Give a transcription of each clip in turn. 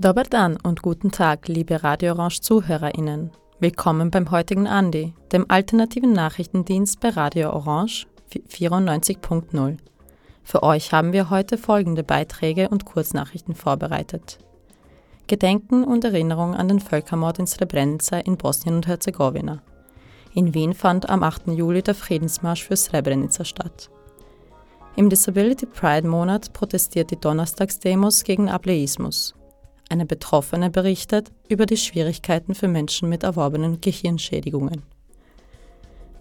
Dobar dan und guten Tag, liebe Radio Orange ZuhörerInnen. Willkommen beim heutigen Andi, dem alternativen Nachrichtendienst bei Radio Orange 94.0. Für euch haben wir heute folgende Beiträge und Kurznachrichten vorbereitet. Gedenken und Erinnerung an den Völkermord in Srebrenica in Bosnien und Herzegowina. In Wien fand am 8. Juli der Friedensmarsch für Srebrenica statt. Im Disability Pride Monat protestiert die Donnerstagsdemos gegen Ableismus. Eine Betroffene berichtet über die Schwierigkeiten für Menschen mit erworbenen Gehirnschädigungen.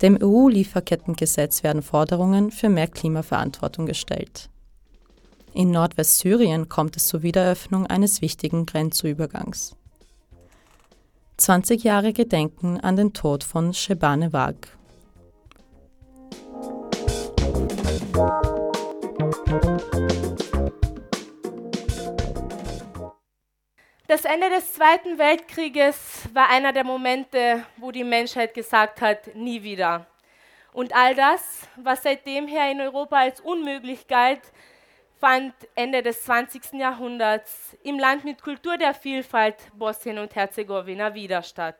Dem EU-Lieferkettengesetz werden Forderungen für mehr Klimaverantwortung gestellt. In Nordwestsyrien kommt es zur Wiedereröffnung eines wichtigen Grenzübergangs. 20 Jahre Gedenken an den Tod von Shebane Wag. Das Ende des Zweiten Weltkrieges war einer der Momente, wo die Menschheit gesagt hat, nie wieder. Und all das, was seitdem her in Europa als unmöglich galt, fand Ende des 20. Jahrhunderts im Land mit Kultur der Vielfalt Bosnien und Herzegowina wieder statt.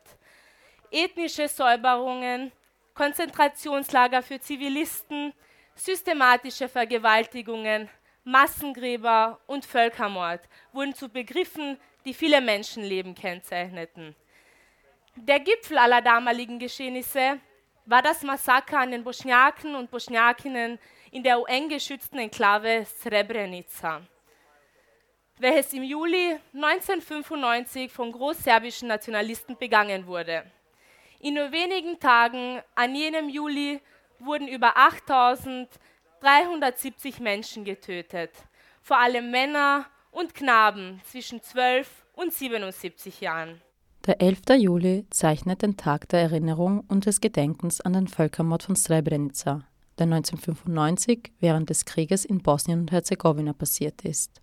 Ethnische Säuberungen, Konzentrationslager für Zivilisten, systematische Vergewaltigungen, Massengräber und Völkermord wurden zu Begriffen, die viele Menschenleben kennzeichneten. Der Gipfel aller damaligen Geschehnisse war das Massaker an den Bosniaken und Bosniakinnen in der UN-geschützten Enklave Srebrenica, welches im Juli 1995 von großserbischen Nationalisten begangen wurde. In nur wenigen Tagen an jenem Juli wurden über 8370 Menschen getötet, vor allem Männer und Knaben zwischen 12 und 77 Jahren. Der 11. Juli zeichnet den Tag der Erinnerung und des Gedenkens an den Völkermord von Srebrenica, der 1995 während des Krieges in Bosnien und Herzegowina passiert ist.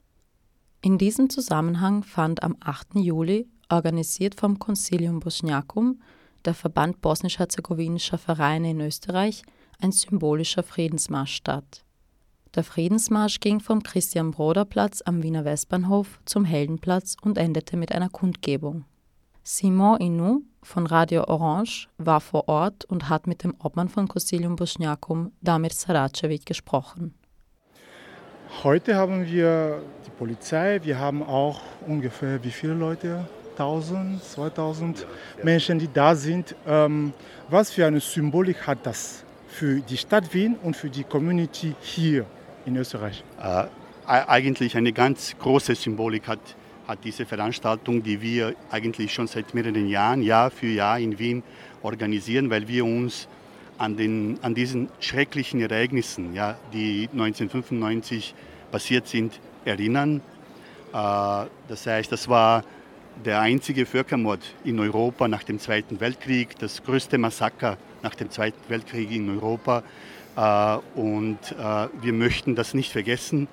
In diesem Zusammenhang fand am 8. Juli, organisiert vom Concilium Bosniacum, der Verband bosnisch-herzegowinischer Vereine in Österreich, ein symbolischer Friedensmarsch statt. Der Friedensmarsch ging vom Christian-Broder-Platz am Wiener Westbahnhof zum Heldenplatz und endete mit einer Kundgebung. Simon Inu von Radio Orange war vor Ort und hat mit dem Obmann von Concilium Bosniacum, Damir Saracevic, gesprochen. Heute haben wir die Polizei, wir haben auch ungefähr wie viele Leute? 1000, 2000 Menschen, die da sind. Ähm, was für eine Symbolik hat das für die Stadt Wien und für die Community hier? In Österreich? Äh, eigentlich eine ganz große Symbolik hat, hat diese Veranstaltung, die wir eigentlich schon seit mehreren Jahren, Jahr für Jahr in Wien organisieren, weil wir uns an, den, an diesen schrecklichen Ereignissen, ja, die 1995 passiert sind, erinnern. Äh, das heißt, das war der einzige Völkermord in Europa nach dem Zweiten Weltkrieg, das größte Massaker nach dem Zweiten Weltkrieg in Europa. Äh, und äh, wir möchten das nicht vergessen.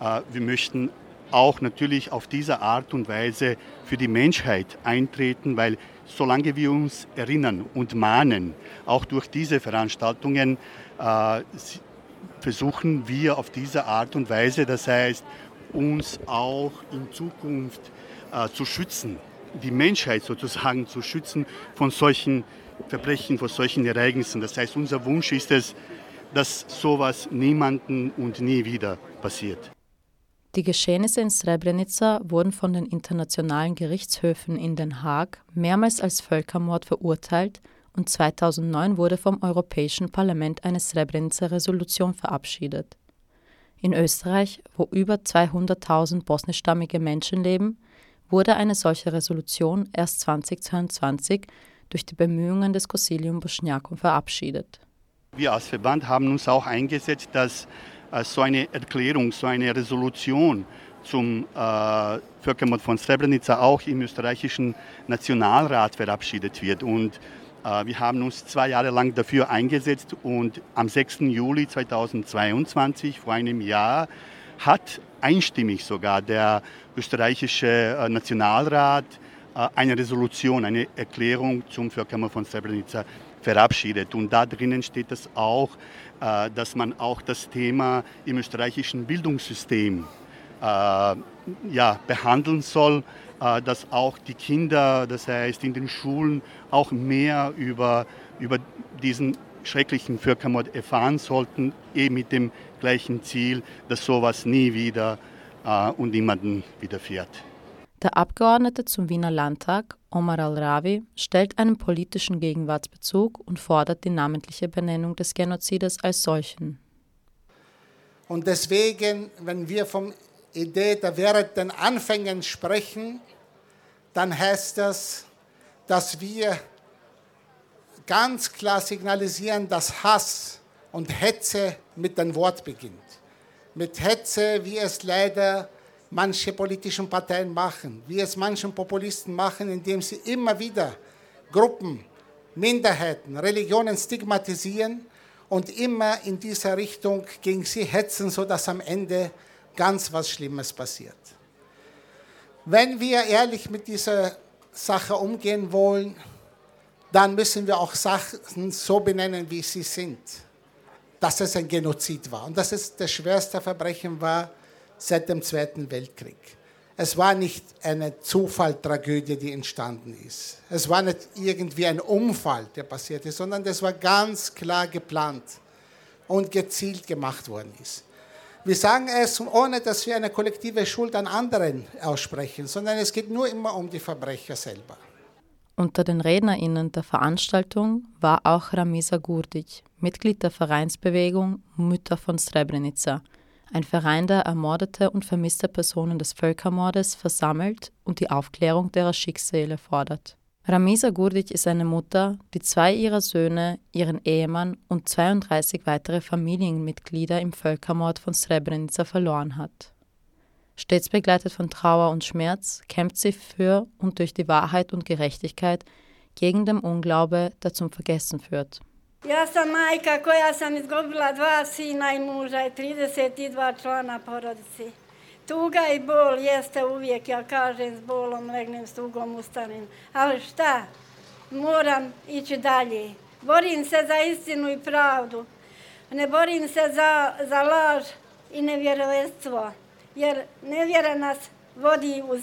Äh, wir möchten auch natürlich auf diese Art und Weise für die Menschheit eintreten, weil solange wir uns erinnern und mahnen, auch durch diese Veranstaltungen, versuchen wir auf diese Art und Weise, das heißt, uns auch in Zukunft zu schützen, die Menschheit sozusagen zu schützen von solchen Verbrechen, von solchen Ereignissen. Das heißt, unser Wunsch ist es, dass sowas niemanden und nie wieder passiert. Die Geschehnisse in Srebrenica wurden von den internationalen Gerichtshöfen in Den Haag mehrmals als Völkermord verurteilt und 2009 wurde vom Europäischen Parlament eine Srebrenica-Resolution verabschiedet. In Österreich, wo über 200.000 bosnischstammige Menschen leben, wurde eine solche Resolution erst 2022 durch die Bemühungen des Concilium Bosniakum verabschiedet. Wir als Verband haben uns auch eingesetzt, dass äh, so eine Erklärung, so eine Resolution zum äh, Völkermord von Srebrenica auch im österreichischen Nationalrat verabschiedet wird. Und äh, wir haben uns zwei Jahre lang dafür eingesetzt und am 6. Juli 2022, vor einem Jahr, hat einstimmig sogar der österreichische äh, Nationalrat äh, eine Resolution, eine Erklärung zum Völkermord von Srebrenica verabschiedet. Und da drinnen steht es auch, äh, dass man auch das Thema im österreichischen Bildungssystem äh, ja, behandeln soll, äh, dass auch die Kinder, das heißt in den Schulen, auch mehr über, über diesen schrecklichen Völkermord erfahren sollten, eben mit dem gleichen Ziel, dass sowas nie wieder äh, und niemanden widerfährt. Der Abgeordnete zum Wiener Landtag, Omar Al-Rawi, stellt einen politischen Gegenwartsbezug und fordert die namentliche Benennung des Genozides als solchen. Und deswegen, wenn wir vom Idee der während den Anfängen sprechen, dann heißt das, dass wir ganz klar signalisieren, dass Hass und Hetze mit dem Wort beginnt. Mit Hetze, wie es leider manche politischen Parteien machen, wie es manchen Populisten machen, indem sie immer wieder Gruppen, Minderheiten, Religionen stigmatisieren und immer in dieser Richtung gegen sie hetzen, sodass am Ende ganz was Schlimmes passiert. Wenn wir ehrlich mit dieser Sache umgehen wollen, dann müssen wir auch Sachen so benennen, wie sie sind. Dass es ein Genozid war und dass es das schwerste Verbrechen war seit dem Zweiten Weltkrieg. Es war nicht eine Zufalltragödie, die entstanden ist. Es war nicht irgendwie ein Unfall, der passiert ist, sondern das war ganz klar geplant und gezielt gemacht worden ist. Wir sagen es, ohne dass wir eine kollektive Schuld an anderen aussprechen, sondern es geht nur immer um die Verbrecher selber. Unter den RednerInnen der Veranstaltung war auch Ramisa Gurdic, Mitglied der Vereinsbewegung Mütter von Srebrenica, ein Verein, der ermordete und vermisste Personen des Völkermordes versammelt und die Aufklärung derer Schicksale fordert. Ramisa Gurdic ist eine Mutter, die zwei ihrer Söhne, ihren Ehemann und 32 weitere Familienmitglieder im Völkermord von Srebrenica verloren hat. Stets begleitet von Trauer und Schmerz kämpft sie für und durch die Wahrheit und Gerechtigkeit gegen den Unglaube, der zum Vergessen führt. Ja sam majka koja sam izgubila dva sina i muža i 32 člana porodici. Tuga i bol jeste uvijek, ja kažem, s bolom legnem, s tugom ustanem. Ali šta? Moram ići dalje. Borim se za istinu i pravdu. Ne borim se za, za laž i nevjerovestvo, jer nevjera nas vodi u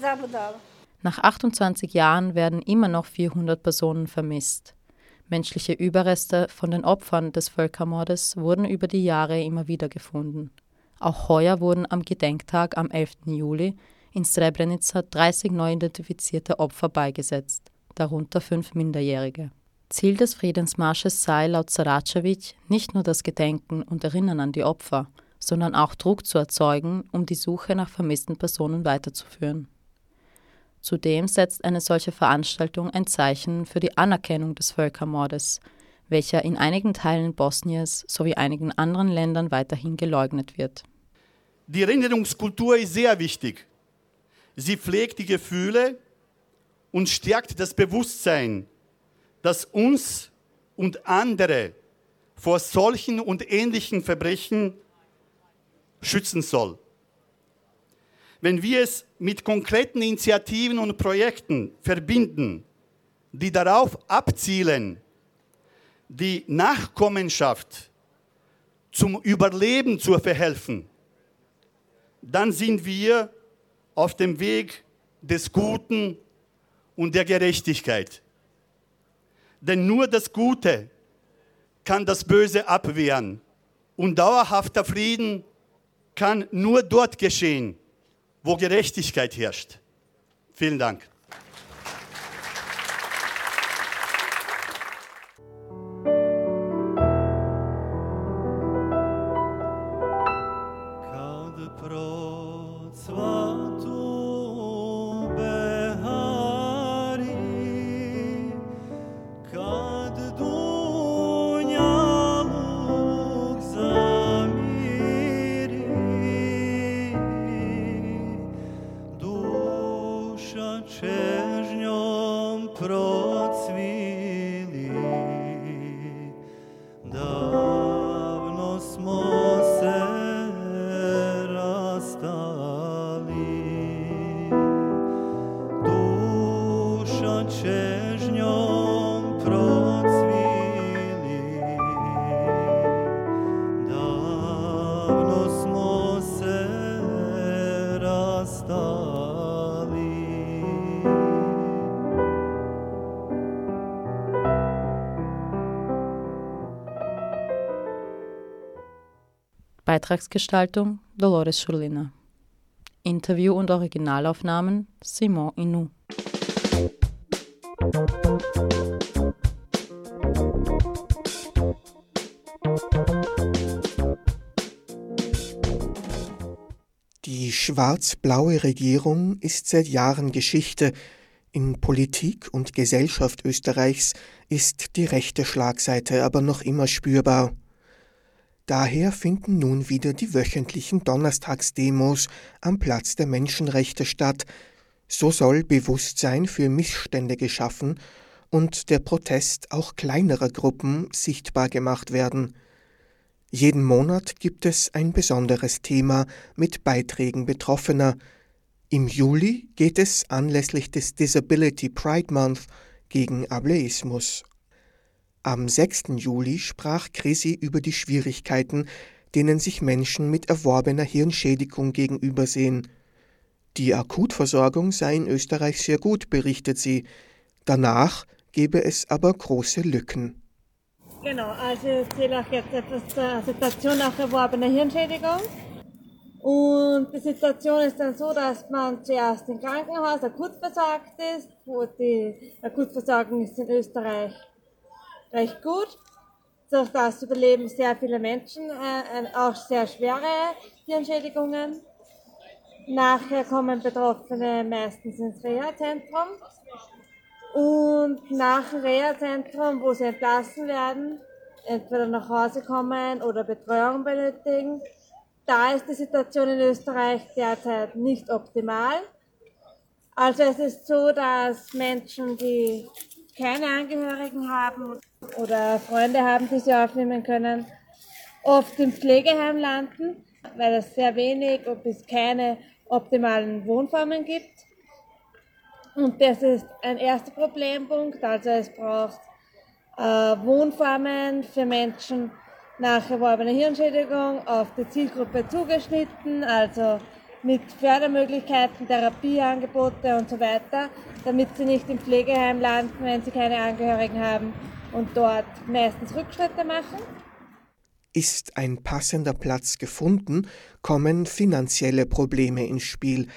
zabudalu. Nach 28 Jahren werden immer noch 400 Personen vermisst. Menschliche Überreste von den Opfern des Völkermordes wurden über die Jahre immer wieder gefunden. Auch heuer wurden am Gedenktag am 11. Juli in Srebrenica 30 neu identifizierte Opfer beigesetzt, darunter fünf Minderjährige. Ziel des Friedensmarsches sei laut Saracevic nicht nur das Gedenken und Erinnern an die Opfer, sondern auch Druck zu erzeugen, um die Suche nach vermissten Personen weiterzuführen. Zudem setzt eine solche Veranstaltung ein Zeichen für die Anerkennung des Völkermordes, welcher in einigen Teilen Bosniens sowie einigen anderen Ländern weiterhin geleugnet wird. Die Erinnerungskultur ist sehr wichtig. Sie pflegt die Gefühle und stärkt das Bewusstsein, dass uns und andere vor solchen und ähnlichen Verbrechen schützen soll. Wenn wir es mit konkreten Initiativen und Projekten verbinden, die darauf abzielen, die Nachkommenschaft zum Überleben zu verhelfen, dann sind wir auf dem Weg des Guten und der Gerechtigkeit. Denn nur das Gute kann das Böse abwehren und dauerhafter Frieden kann nur dort geschehen, wo Gerechtigkeit herrscht. Vielen Dank. Beitragsgestaltung Dolores Schurlina. Interview und Originalaufnahmen Simon Inou. Die schwarz-blaue Regierung ist seit Jahren Geschichte. In Politik und Gesellschaft Österreichs ist die rechte Schlagseite aber noch immer spürbar. Daher finden nun wieder die wöchentlichen Donnerstagsdemos am Platz der Menschenrechte statt. So soll Bewusstsein für Missstände geschaffen und der Protest auch kleinerer Gruppen sichtbar gemacht werden. Jeden Monat gibt es ein besonderes Thema mit Beiträgen Betroffener. Im Juli geht es anlässlich des Disability Pride Month gegen Ableismus. Am 6. Juli sprach Chrissy über die Schwierigkeiten, denen sich Menschen mit erworbener Hirnschädigung gegenübersehen. Die Akutversorgung sei in Österreich sehr gut, berichtet sie. Danach gebe es aber große Lücken. Genau, also ich erzähle euch jetzt etwas zur Situation nach erworbener Hirnschädigung. Und die Situation ist dann so, dass man zuerst im Krankenhaus akut versorgt ist, wo die Akutversorgung ist in Österreich recht gut. Durch das überleben sehr viele Menschen, äh, auch sehr schwere Hirnschädigungen. Nachher kommen Betroffene meistens ins Reha-Zentrum und nach dem Reha-Zentrum, wo sie entlassen werden, entweder nach Hause kommen oder Betreuung benötigen, da ist die Situation in Österreich derzeit nicht optimal. Also es ist so, dass Menschen, die keine Angehörigen haben oder Freunde haben, die sie aufnehmen können, oft im Pflegeheim landen, weil es sehr wenig bis keine optimalen Wohnformen gibt. Und das ist ein erster Problempunkt. Also es braucht äh, Wohnformen für Menschen nach erworbener Hirnschädigung auf die Zielgruppe zugeschnitten, also mit Fördermöglichkeiten, Therapieangebote und so weiter, damit sie nicht im Pflegeheim landen, wenn sie keine Angehörigen haben und dort meistens Rückschritte machen. Ist ein passender Platz gefunden, kommen finanzielle Probleme ins Spiel,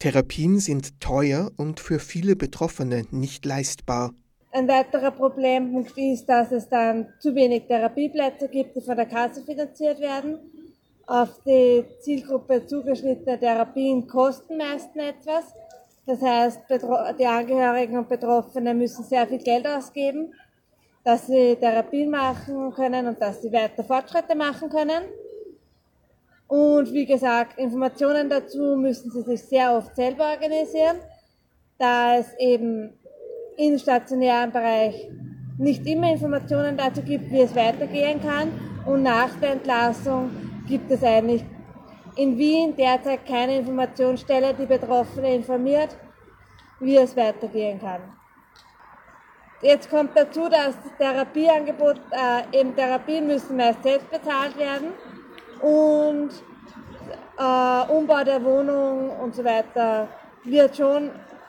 Therapien sind teuer und für viele Betroffene nicht leistbar. Ein weiterer Problempunkt ist, dass es dann zu wenig Therapieplätze gibt, die von der Kasse finanziert werden. Auf die Zielgruppe zugeschnittene Therapien kosten meistens etwas. Das heißt, die Angehörigen und Betroffenen müssen sehr viel Geld ausgeben, dass sie Therapien machen können und dass sie weiter Fortschritte machen können. Und wie gesagt, Informationen dazu müssen Sie sich sehr oft selber organisieren, da es eben im stationären Bereich nicht immer Informationen dazu gibt, wie es weitergehen kann. Und nach der Entlassung gibt es eigentlich in Wien derzeit keine Informationsstelle, die Betroffene informiert, wie es weitergehen kann. Jetzt kommt dazu, dass das Therapieangebot, äh, eben Therapien müssen meist selbst bezahlt werden und äh, Umbau der Wohnung und so weiter wird schon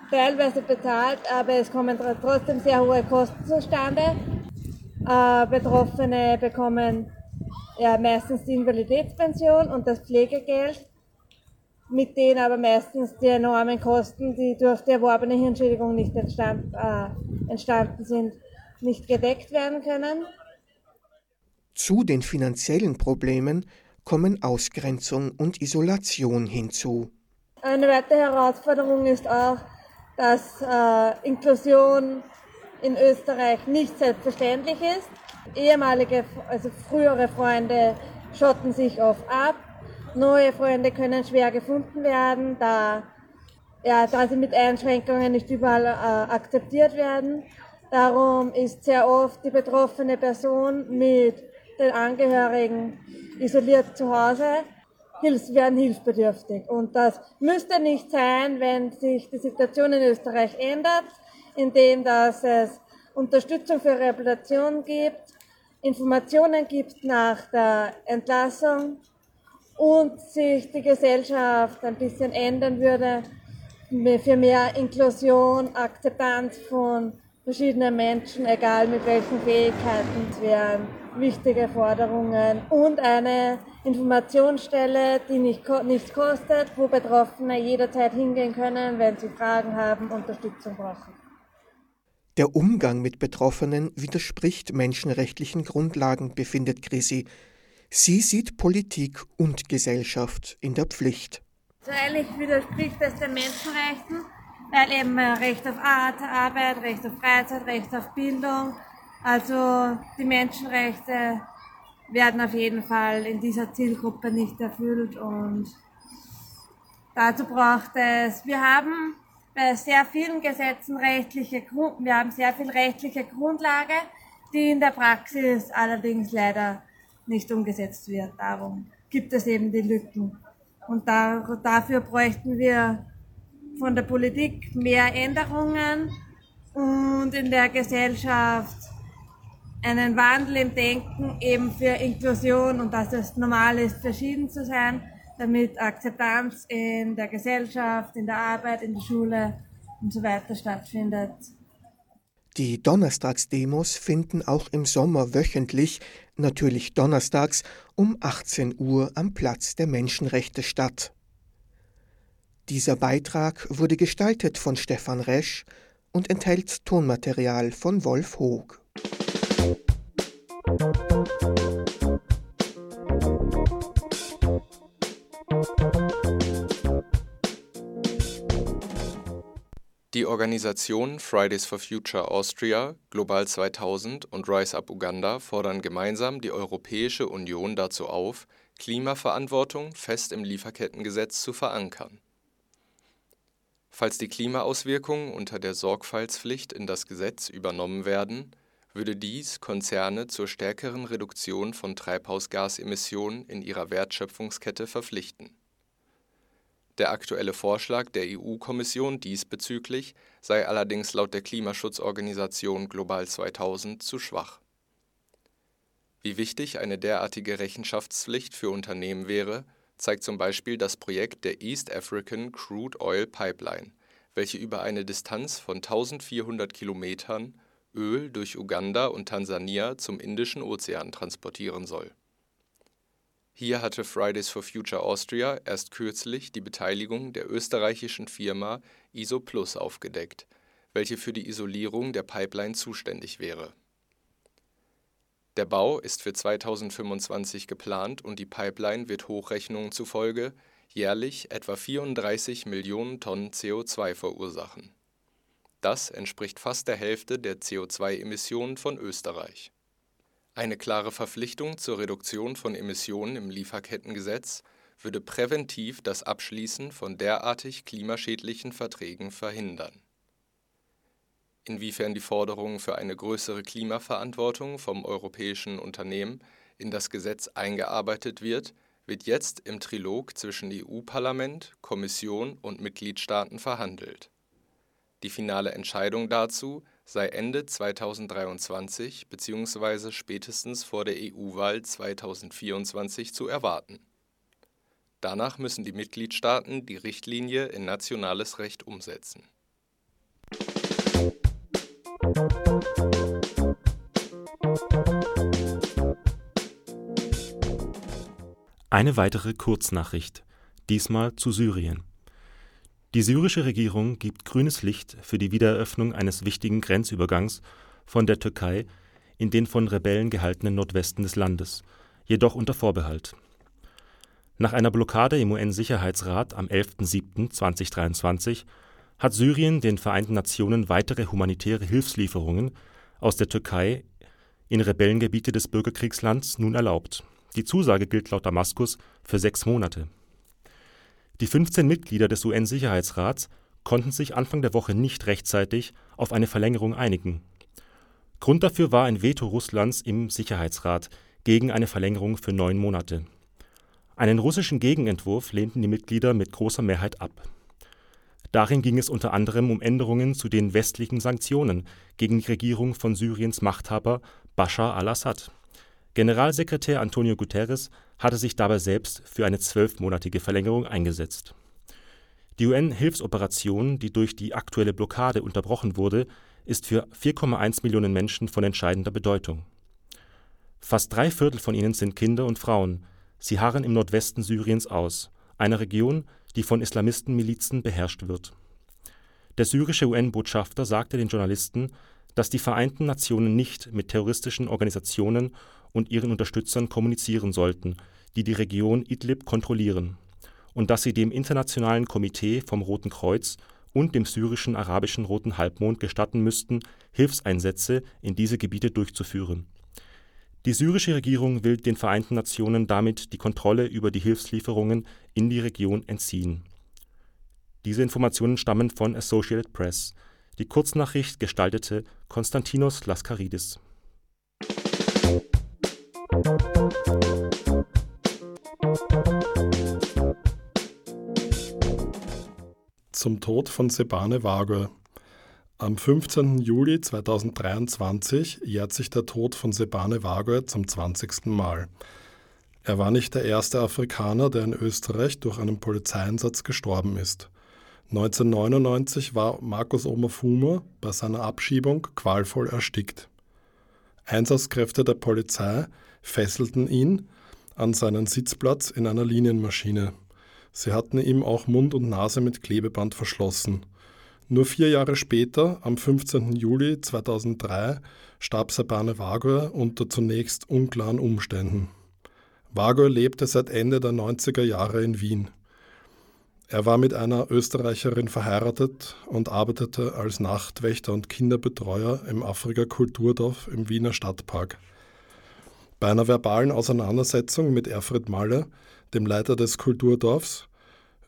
teilweise bezahlt, aber es kommen trotzdem sehr hohe Kosten zustande. Äh, Betroffene bekommen ja, meistens die Invaliditätspension und das Pflegegeld, mit denen aber meistens die enormen Kosten, die durch die erworbene Hirnschädigung nicht entstand, äh, entstanden sind, nicht gedeckt werden können. Zu den finanziellen Problemen kommen Ausgrenzung und Isolation hinzu. Eine weitere Herausforderung ist auch, dass äh, Inklusion in Österreich nicht selbstverständlich ist. Ehemalige, also frühere Freunde schotten sich oft ab. Neue Freunde können schwer gefunden werden, da, ja, da sie mit Einschränkungen nicht überall äh, akzeptiert werden. Darum ist sehr oft die betroffene Person mit den Angehörigen isoliert zu Hause, werden hilfsbedürftig. Und das müsste nicht sein, wenn sich die Situation in Österreich ändert, indem dass es Unterstützung für Rehabilitation gibt, Informationen gibt nach der Entlassung und sich die Gesellschaft ein bisschen ändern würde für mehr Inklusion, Akzeptanz von verschiedenen Menschen, egal mit welchen Fähigkeiten es wären, wichtige Forderungen und eine Informationsstelle, die nicht, nichts kostet, wo Betroffene jederzeit hingehen können, wenn sie Fragen haben, Unterstützung brauchen. Der Umgang mit Betroffenen widerspricht menschenrechtlichen Grundlagen, befindet Grisi. Sie sieht Politik und Gesellschaft in der Pflicht. So eigentlich widerspricht es den Menschenrechten, weil eben Recht auf Arbeit, Recht auf Freizeit, Recht auf Bildung, also die Menschenrechte werden auf jeden Fall in dieser Zielgruppe nicht erfüllt und dazu braucht es, wir haben bei sehr vielen Gesetzen rechtliche, wir haben sehr viel rechtliche Grundlage, die in der Praxis allerdings leider nicht umgesetzt wird. Darum gibt es eben die Lücken. Und da, dafür bräuchten wir von der Politik mehr Änderungen und in der Gesellschaft einen Wandel im Denken eben für Inklusion und dass es normal ist, verschieden zu sein, damit Akzeptanz in der Gesellschaft, in der Arbeit, in der Schule und so weiter stattfindet. Die Donnerstagsdemos finden auch im Sommer wöchentlich, natürlich donnerstags, um 18 Uhr am Platz der Menschenrechte statt. Dieser Beitrag wurde gestaltet von Stefan Resch und enthält Tonmaterial von Wolf Hoog. Die Organisationen Fridays for Future Austria, Global 2000 und Rise Up Uganda fordern gemeinsam die Europäische Union dazu auf, Klimaverantwortung fest im Lieferkettengesetz zu verankern. Falls die Klimaauswirkungen unter der Sorgfaltspflicht in das Gesetz übernommen werden, würde dies Konzerne zur stärkeren Reduktion von Treibhausgasemissionen in ihrer Wertschöpfungskette verpflichten der aktuelle Vorschlag der EU-Kommission diesbezüglich sei allerdings laut der Klimaschutzorganisation Global 2000 zu schwach. Wie wichtig eine derartige Rechenschaftspflicht für Unternehmen wäre, zeigt zum Beispiel das Projekt der East African Crude Oil Pipeline, welche über eine Distanz von 1400 Kilometern Öl durch Uganda und Tansania zum Indischen Ozean transportieren soll hier hatte Fridays for Future Austria erst kürzlich die Beteiligung der österreichischen Firma ISOplus aufgedeckt, welche für die Isolierung der Pipeline zuständig wäre. Der Bau ist für 2025 geplant und die Pipeline wird Hochrechnungen zufolge jährlich etwa 34 Millionen Tonnen CO2 verursachen. Das entspricht fast der Hälfte der CO2-Emissionen von Österreich eine klare Verpflichtung zur Reduktion von Emissionen im Lieferkettengesetz würde präventiv das Abschließen von derartig klimaschädlichen Verträgen verhindern. Inwiefern die Forderung für eine größere Klimaverantwortung vom europäischen Unternehmen in das Gesetz eingearbeitet wird, wird jetzt im Trilog zwischen EU-Parlament, Kommission und Mitgliedstaaten verhandelt. Die finale Entscheidung dazu sei Ende 2023 bzw. spätestens vor der EU-Wahl 2024 zu erwarten. Danach müssen die Mitgliedstaaten die Richtlinie in nationales Recht umsetzen. Eine weitere Kurznachricht, diesmal zu Syrien. Die syrische Regierung gibt grünes Licht für die Wiedereröffnung eines wichtigen Grenzübergangs von der Türkei in den von Rebellen gehaltenen Nordwesten des Landes, jedoch unter Vorbehalt. Nach einer Blockade im UN-Sicherheitsrat am 11.07.2023 hat Syrien den Vereinten Nationen weitere humanitäre Hilfslieferungen aus der Türkei in Rebellengebiete des Bürgerkriegslands nun erlaubt. Die Zusage gilt laut Damaskus für sechs Monate die 15 Mitglieder des UN-Sicherheitsrats konnten sich Anfang der Woche nicht rechtzeitig auf eine Verlängerung einigen. Grund dafür war ein Veto Russlands im Sicherheitsrat gegen eine Verlängerung für neun Monate. Einen russischen Gegenentwurf lehnten die Mitglieder mit großer Mehrheit ab. Darin ging es unter anderem um Änderungen zu den westlichen Sanktionen gegen die Regierung von Syriens Machthaber Bashar al-Assad Generalsekretär Antonio Guterres hatte sich dabei selbst für eine zwölfmonatige Verlängerung eingesetzt. Die UN-Hilfsoperation, die durch die aktuelle Blockade unterbrochen wurde, ist für 4,1 Millionen Menschen von entscheidender Bedeutung. Fast drei Viertel von ihnen sind Kinder und Frauen. Sie harren im Nordwesten Syriens aus, einer Region, die von Islamistenmilizen beherrscht wird. Der syrische UN-Botschafter sagte den Journalisten, dass die Vereinten Nationen nicht mit terroristischen Organisationen und ihren Unterstützern kommunizieren sollten, die die Region Idlib kontrollieren, und dass sie dem Internationalen Komitee vom Roten Kreuz und dem syrischen Arabischen Roten Halbmond gestatten müssten, Hilfseinsätze in diese Gebiete durchzuführen. Die syrische Regierung will den Vereinten Nationen damit die Kontrolle über die Hilfslieferungen in die Region entziehen. Diese Informationen stammen von Associated Press. Die Kurznachricht gestaltete Konstantinos Laskaridis. Zum Tod von Sebane Wager. Am 15. Juli 2023 jährt sich der Tod von Sebane Wager zum 20. Mal. Er war nicht der erste Afrikaner, der in Österreich durch einen Polizeieinsatz gestorben ist. 1999 war Markus Omafuma bei seiner Abschiebung qualvoll erstickt. Einsatzkräfte der Polizei fesselten ihn an seinen Sitzplatz in einer Linienmaschine. Sie hatten ihm auch Mund und Nase mit Klebeband verschlossen. Nur vier Jahre später, am 15. Juli 2003, starb Sabane Wagor unter zunächst unklaren Umständen. Wagor lebte seit Ende der 90er Jahre in Wien. Er war mit einer Österreicherin verheiratet und arbeitete als Nachtwächter und Kinderbetreuer im Afrika Kulturdorf im Wiener Stadtpark. Bei einer verbalen Auseinandersetzung mit Erfried Malle, dem Leiter des Kulturdorfs,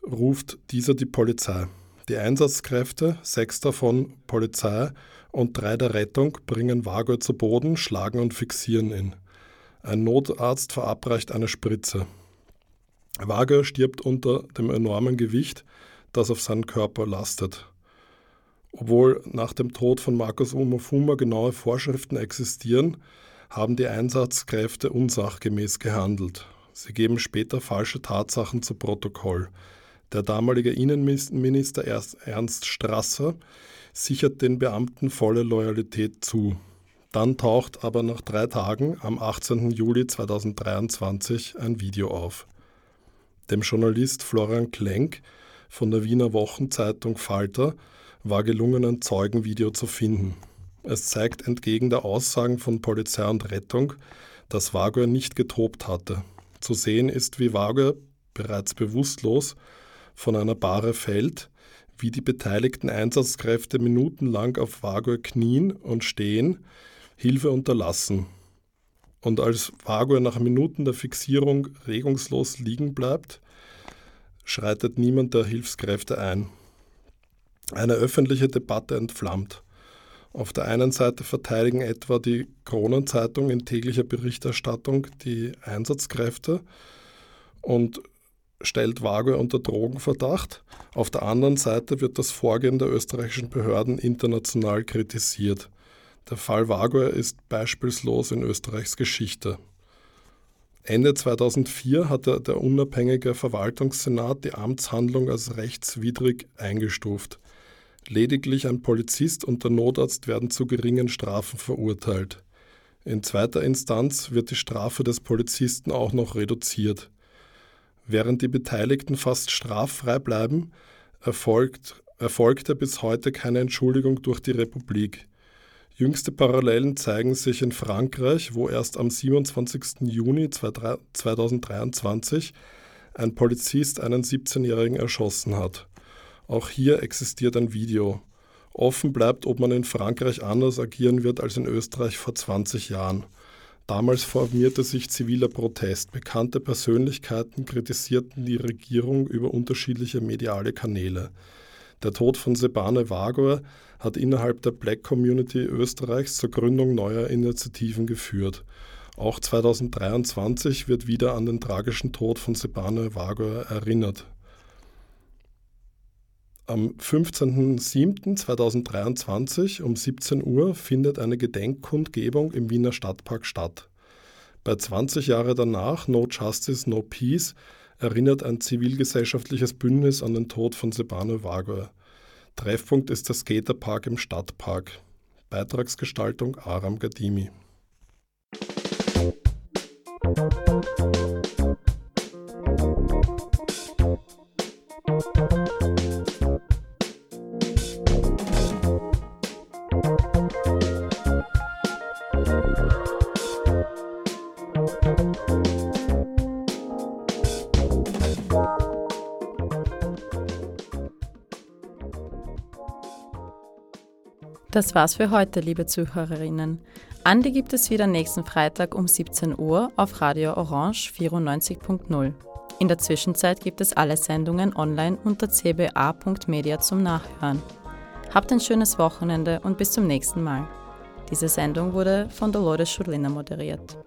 ruft dieser die Polizei. Die Einsatzkräfte, sechs davon Polizei und drei der Rettung, bringen Wagor zu Boden, schlagen und fixieren ihn. Ein Notarzt verabreicht eine Spritze. Wagner stirbt unter dem enormen Gewicht, das auf seinen Körper lastet. Obwohl nach dem Tod von Markus Umofuma genaue Vorschriften existieren, haben die Einsatzkräfte unsachgemäß gehandelt. Sie geben später falsche Tatsachen zu Protokoll. Der damalige Innenminister Ernst Strasser sichert den Beamten volle Loyalität zu. Dann taucht aber nach drei Tagen am 18. Juli 2023 ein Video auf. Dem Journalist Florian Klenk von der Wiener Wochenzeitung Falter war gelungen, ein Zeugenvideo zu finden. Es zeigt entgegen der Aussagen von Polizei und Rettung, dass Wagner nicht getobt hatte. Zu sehen ist, wie Wagner bereits bewusstlos von einer Bahre fällt, wie die beteiligten Einsatzkräfte minutenlang auf Wagner knien und stehen, Hilfe unterlassen und als Vago nach Minuten der Fixierung regungslos liegen bleibt, schreitet niemand der Hilfskräfte ein. Eine öffentliche Debatte entflammt. Auf der einen Seite verteidigen etwa die Kronenzeitung in täglicher Berichterstattung die Einsatzkräfte und stellt Vago unter Drogenverdacht. Auf der anderen Seite wird das Vorgehen der österreichischen Behörden international kritisiert. Der Fall Wagner ist beispielslos in Österreichs Geschichte. Ende 2004 hatte der unabhängige Verwaltungssenat die Amtshandlung als rechtswidrig eingestuft. Lediglich ein Polizist und der Notarzt werden zu geringen Strafen verurteilt. In zweiter Instanz wird die Strafe des Polizisten auch noch reduziert. Während die Beteiligten fast straffrei bleiben, erfolgt, erfolgte bis heute keine Entschuldigung durch die Republik. Jüngste Parallelen zeigen sich in Frankreich, wo erst am 27. Juni 2023 ein Polizist einen 17-Jährigen erschossen hat. Auch hier existiert ein Video. Offen bleibt, ob man in Frankreich anders agieren wird als in Österreich vor 20 Jahren. Damals formierte sich ziviler Protest. Bekannte Persönlichkeiten kritisierten die Regierung über unterschiedliche mediale Kanäle. Der Tod von Sebane Wagor hat innerhalb der Black Community Österreichs zur Gründung neuer Initiativen geführt. Auch 2023 wird wieder an den tragischen Tod von Sebane Wagor erinnert. Am 15.07.2023 um 17 Uhr findet eine Gedenkkundgebung im Wiener Stadtpark statt. Bei 20 Jahre danach, No Justice, No Peace, erinnert ein zivilgesellschaftliches Bündnis an den Tod von Sebano Wagor. Treffpunkt ist der Skaterpark im Stadtpark. Beitragsgestaltung Aram Gadimi. Das war's für heute, liebe Zuhörerinnen. Andi gibt es wieder nächsten Freitag um 17 Uhr auf Radio Orange 94.0. In der Zwischenzeit gibt es alle Sendungen online unter cba.media zum Nachhören. Habt ein schönes Wochenende und bis zum nächsten Mal. Diese Sendung wurde von Dolores Schurliner moderiert.